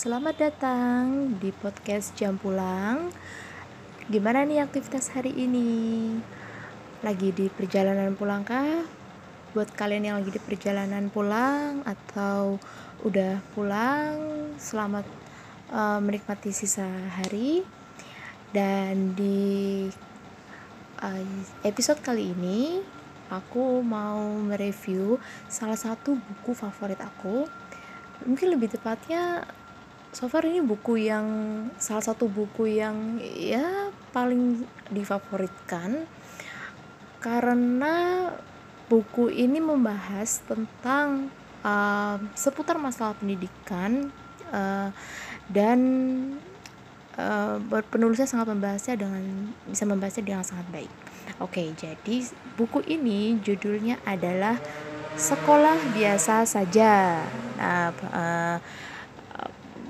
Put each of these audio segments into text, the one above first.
selamat datang di podcast Jam Pulang. Gimana nih aktivitas hari ini? Lagi di perjalanan pulang kah? Buat kalian yang lagi di perjalanan pulang atau udah pulang, selamat uh, menikmati sisa hari. Dan di uh, episode kali ini, aku mau mereview salah satu buku favorit aku mungkin lebih tepatnya so far ini buku yang salah satu buku yang ya paling difavoritkan karena buku ini membahas tentang uh, seputar masalah pendidikan uh, dan uh, penulisnya sangat membahasnya dengan bisa membahasnya dengan sangat baik. Oke, jadi buku ini judulnya adalah Sekolah Biasa Saja. Nah, uh,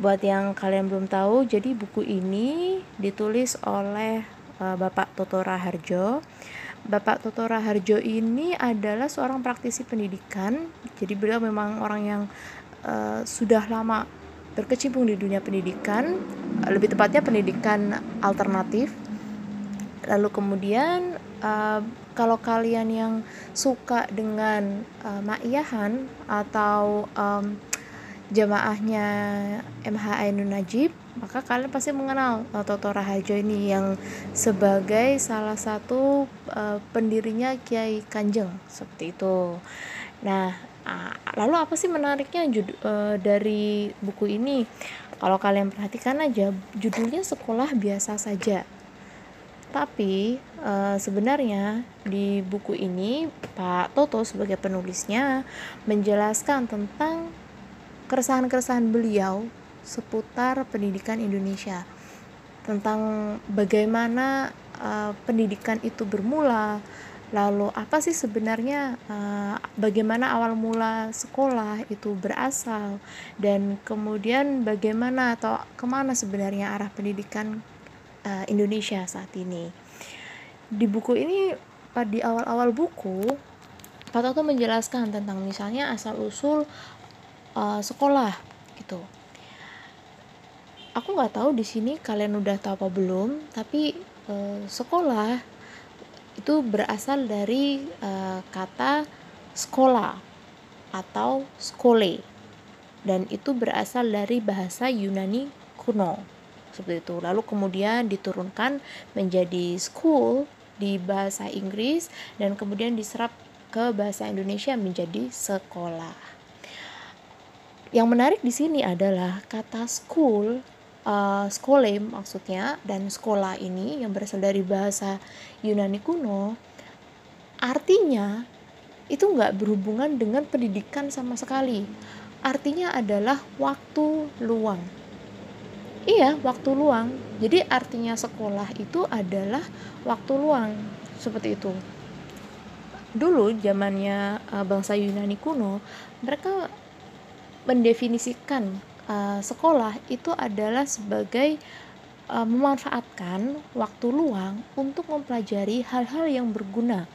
buat yang kalian belum tahu, jadi buku ini ditulis oleh uh, Bapak Toto Raharjo. Bapak Toto Raharjo ini adalah seorang praktisi pendidikan. Jadi beliau memang orang yang uh, sudah lama berkecimpung di dunia pendidikan, lebih tepatnya pendidikan alternatif. Lalu kemudian uh, kalau kalian yang suka dengan uh, ma'iyahan atau um, jamaahnya MH Ainun Najib maka kalian pasti mengenal uh, Toto Rahajo ini yang sebagai salah satu uh, pendirinya Kiai Kanjeng. Seperti itu. Nah lalu apa sih menariknya jud, uh, dari buku ini? Kalau kalian perhatikan aja judulnya sekolah biasa saja. Tapi e, sebenarnya di buku ini Pak Toto sebagai penulisnya menjelaskan tentang keresahan-keresahan beliau seputar pendidikan Indonesia. Tentang bagaimana e, pendidikan itu bermula, lalu apa sih sebenarnya e, bagaimana awal mula sekolah itu berasal dan kemudian bagaimana atau ke mana sebenarnya arah pendidikan uh, Indonesia saat ini. Di buku ini di awal-awal buku Pak Toto menjelaskan tentang misalnya asal usul uh, sekolah gitu. Aku nggak tahu di sini kalian udah tahu apa belum, tapi uh, sekolah itu berasal dari uh, kata sekolah atau skole dan itu berasal dari bahasa Yunani kuno seperti itu. Lalu kemudian diturunkan menjadi school di bahasa Inggris dan kemudian diserap ke bahasa Indonesia menjadi sekolah yang menarik di sini adalah kata school uh, skole maksudnya dan sekolah ini yang berasal dari bahasa Yunani kuno artinya itu nggak berhubungan dengan pendidikan sama sekali artinya adalah waktu luang Iya, waktu luang. Jadi artinya sekolah itu adalah waktu luang. Seperti itu. Dulu zamannya uh, bangsa Yunani kuno, mereka mendefinisikan uh, sekolah itu adalah sebagai uh, memanfaatkan waktu luang untuk mempelajari hal-hal yang berguna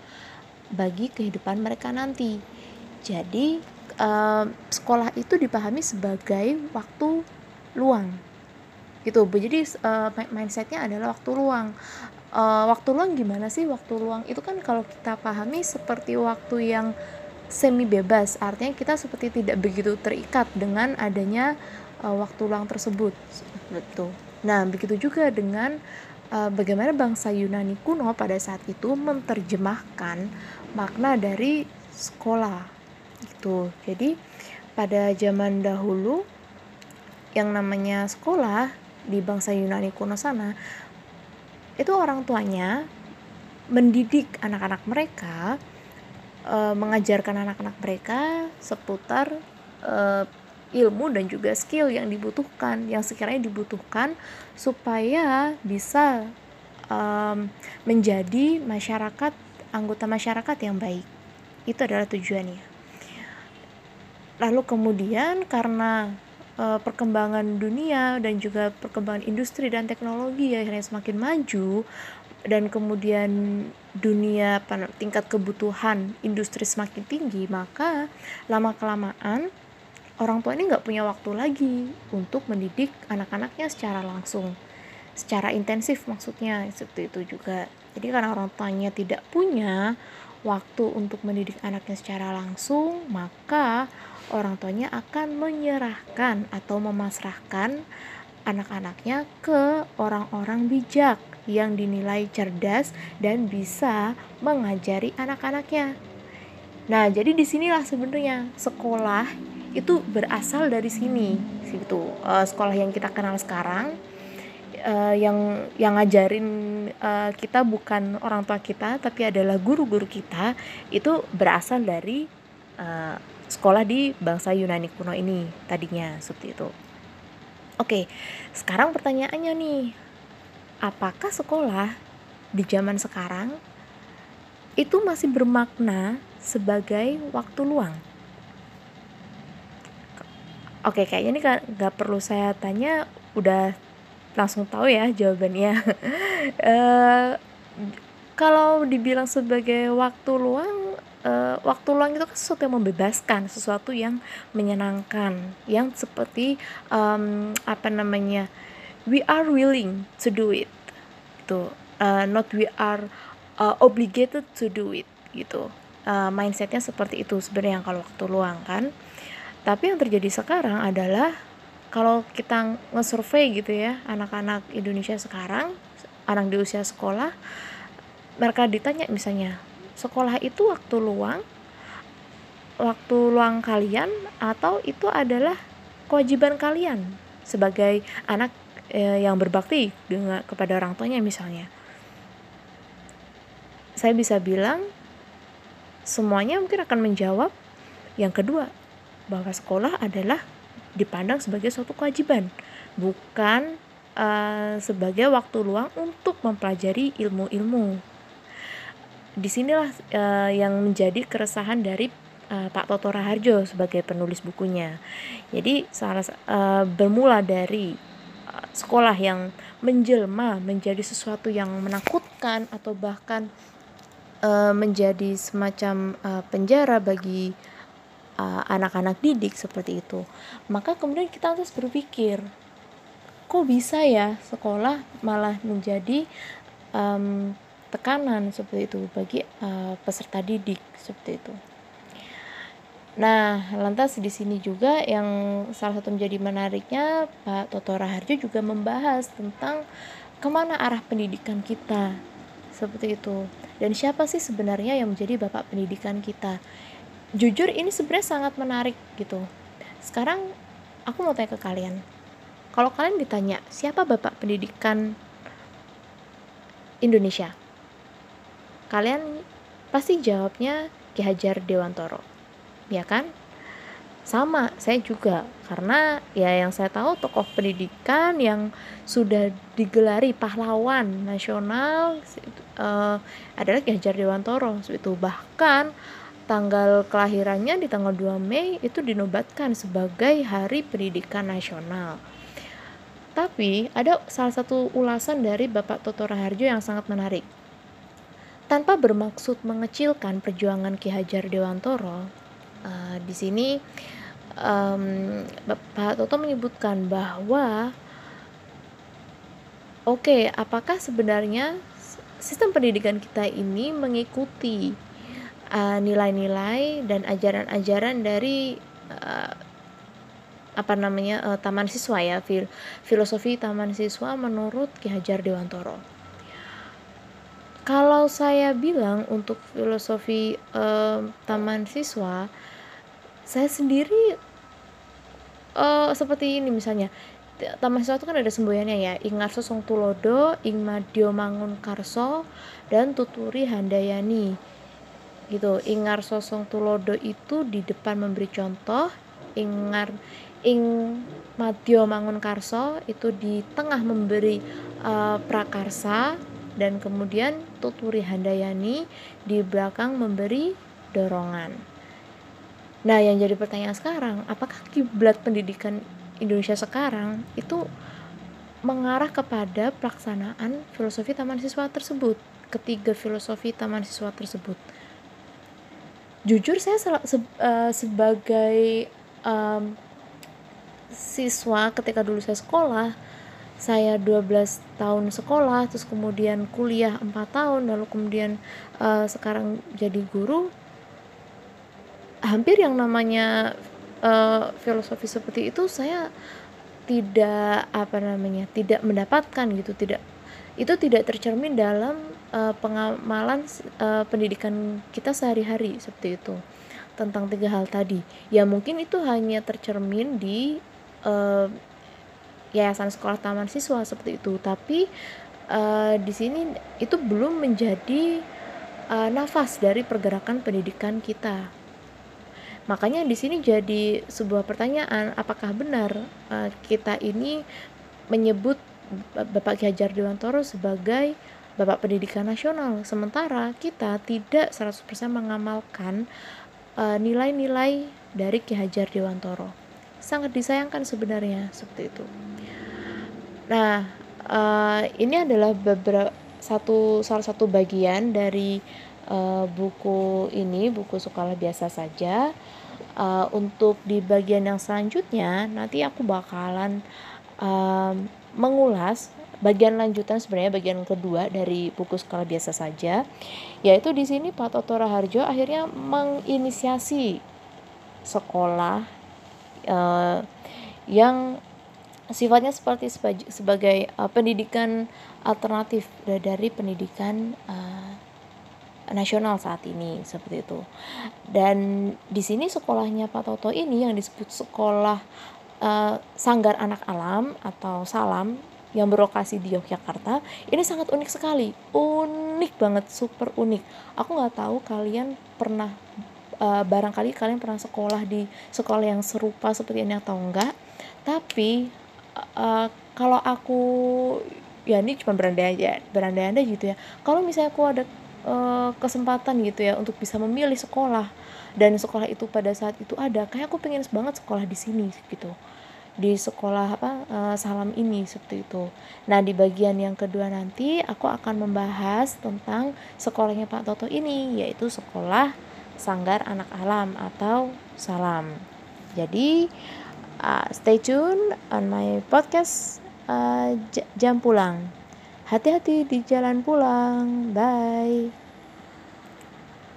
bagi kehidupan mereka nanti. Jadi, uh, sekolah itu dipahami sebagai waktu luang gitu. Jadi uh, mindsetnya adalah waktu luang. Uh, waktu luang gimana sih waktu luang? Itu kan kalau kita pahami seperti waktu yang semi bebas artinya kita seperti tidak begitu terikat dengan adanya uh, waktu luang tersebut. Betul. Nah begitu juga dengan uh, bagaimana bangsa Yunani kuno pada saat itu menerjemahkan makna dari sekolah. Itu jadi pada zaman dahulu yang namanya sekolah di bangsa Yunani kuno sana itu orang tuanya mendidik anak-anak mereka e, mengajarkan anak-anak mereka seputar e, ilmu dan juga skill yang dibutuhkan yang sekiranya dibutuhkan supaya bisa e, menjadi masyarakat anggota masyarakat yang baik. Itu adalah tujuannya. Lalu kemudian karena uh, perkembangan dunia dan juga perkembangan industri dan teknologi yang semakin maju dan kemudian dunia tingkat kebutuhan industri semakin tinggi maka lama kelamaan orang tua ini nggak punya waktu lagi untuk mendidik anak-anaknya secara langsung. Secara intensif maksudnya seperti itu juga. Jadi karena orang tuanya tidak punya waktu untuk mendidik anaknya secara langsung maka orang tuanya akan menyerahkan atau memasrahkan anak-anaknya ke orang-orang bijak yang dinilai cerdas dan bisa mengajari anak-anaknya. Nah, jadi di sinilah sebenarnya sekolah itu berasal dari sini, situ uh, sekolah yang kita kenal sekarang, uh, yang yang ngajarin uh, kita bukan orang tua kita, tapi adalah guru-guru kita itu berasal dari uh, sekolah di bangsa Yunani kuno ini tadinya seperti itu. Oke, sekarang pertanyaannya nih, apakah sekolah di zaman sekarang itu masih bermakna sebagai waktu luang? Oke, kayaknya ini nggak perlu saya tanya, udah langsung tahu ya jawabannya. uh, kalau dibilang sebagai waktu luang, uh, waktu luang itu kan sesuatu yang membebaskan, sesuatu yang menyenangkan, yang seperti um, apa namanya, we are willing to do it, gitu. Uh, not we are uh, obligated to do it, gitu. Uh, mindsetnya seperti itu sebenarnya kalau waktu luang kan. Tapi yang terjadi sekarang adalah kalau kita nge-survey gitu ya anak-anak Indonesia sekarang anak di usia sekolah mereka ditanya misalnya sekolah itu waktu luang waktu luang kalian atau itu adalah kewajiban kalian sebagai anak eh, yang berbakti dengan kepada orang tuanya misalnya saya bisa bilang semuanya mungkin akan menjawab yang kedua bahwa sekolah adalah dipandang sebagai suatu kewajiban, bukan uh, sebagai waktu luang untuk mempelajari ilmu-ilmu. Di sinilah uh, yang menjadi keresahan dari uh, Pak Toto Raharjo sebagai penulis bukunya. Jadi salah uh, bermula dari sekolah yang menjelma menjadi sesuatu yang menakutkan atau bahkan uh, menjadi semacam uh, penjara bagi uh, anak-anak didik seperti itu. Maka kemudian kita harus berpikir kok bisa ya sekolah malah menjadi um, tekanan seperti itu bagi uh, peserta didik seperti itu Nah, lantas di sini juga yang salah satu menjadi menariknya Pak Toto Raharjo juga membahas tentang ke mana arah pendidikan kita. Seperti itu. Dan siapa sih sebenarnya yang menjadi bapak pendidikan kita? Jujur ini sebenarnya sangat menarik gitu. Sekarang aku mau tanya ke kalian. Kalau kalian ditanya siapa bapak pendidikan Indonesia? Kalian pasti jawabnya Ki Hajar Dewantoro ya kan sama saya juga karena ya yang saya tahu tokoh pendidikan yang sudah digelari pahlawan nasional uh, adalah Ki Hajar Dewantoro itu bahkan tanggal kelahirannya di tanggal 2 Mei itu dinobatkan sebagai Hari Pendidikan Nasional. Tapi ada salah satu ulasan dari Bapak Toto Raharjo yang sangat menarik. Tanpa bermaksud mengecilkan perjuangan Ki Hajar Dewantoro, uh, di sini um, Bapak Toto menyebutkan bahwa oke, okay, apakah sebenarnya sistem pendidikan kita ini mengikuti uh, nilai-nilai dan ajaran-ajaran dari uh, apa namanya uh, taman siswa ya fil filosofi taman siswa menurut Ki Hajar Dewantoro. Kalau saya bilang untuk filosofi uh, taman siswa, saya sendiri uh, seperti ini misalnya. Taman siswa itu kan ada semboyannya ya. Ingarso Song Tulodo, Ing Madyo Mangun Karso, dan Tuturi Handayani. Gitu. Ingar sosong tulodo itu di depan memberi contoh. Ingar ing madyo mangun karso itu di tengah memberi uh, prakarsa. Dan kemudian tuturi handayani di belakang memberi dorongan nah yang jadi pertanyaan sekarang apakah kiblat pendidikan Indonesia sekarang itu mengarah kepada pelaksanaan filosofi taman siswa tersebut? Ketiga filosofi taman siswa tersebut. Jujur saya se uh, sebagai um, siswa ketika dulu saya sekolah saya 12 tahun sekolah terus kemudian kuliah 4 tahun lalu kemudian uh, sekarang jadi guru hampir yang namanya uh, filosofi seperti itu saya tidak apa namanya tidak mendapatkan gitu tidak itu tidak tercermin dalam uh, pengamalan uh, pendidikan kita sehari-hari seperti itu tentang tiga hal tadi. Ya mungkin itu hanya tercermin di uh, yayasan sekolah taman siswa seperti itu tapi uh, di sini itu belum menjadi uh, nafas dari pergerakan pendidikan kita makanya di sini jadi sebuah pertanyaan apakah benar uh, kita ini menyebut Bapak Ki Hajar Dewantoro sebagai Bapak Pendidikan Nasional sementara kita tidak 100% mengamalkan nilai-nilai uh, dari Ki Hajar Dewantoro. Sangat disayangkan sebenarnya seperti itu. Nah, uh, ini adalah beberapa satu salah satu bagian dari uh, buku ini, buku sekolah biasa saja. Uh, untuk di bagian yang selanjutnya, nanti aku bakalan uh, mengulas bagian lanjutan sebenarnya bagian kedua dari buku sekolah biasa saja yaitu di sini Pak Toto Raharjo akhirnya menginisiasi sekolah uh, yang sifatnya seperti sebagai uh, pendidikan alternatif dari pendidikan uh, nasional saat ini seperti itu. Dan di sini sekolahnya Pak Toto ini yang disebut sekolah uh, Sanggar Anak Alam atau Salam yang berlokasi di Yogyakarta ini sangat unik sekali. Unik banget super unik. Aku nggak tahu kalian pernah uh, barangkali kalian pernah sekolah di sekolah yang serupa seperti ini atau enggak tapi uh, kalau aku ya ini cuma berandai aja berandai-andai gitu ya. Kalau misalnya aku ada uh, kesempatan gitu ya untuk bisa memilih sekolah dan sekolah itu pada saat itu ada kayak aku pengen banget sekolah di sini gitu di sekolah apa uh, salam ini seperti itu. Nah di bagian yang kedua nanti aku akan membahas tentang sekolahnya Pak Toto ini yaitu sekolah Sanggar Anak Alam atau Salam. Jadi uh, stay tune on my podcast uh, jam pulang. Hati-hati di jalan pulang. Bye.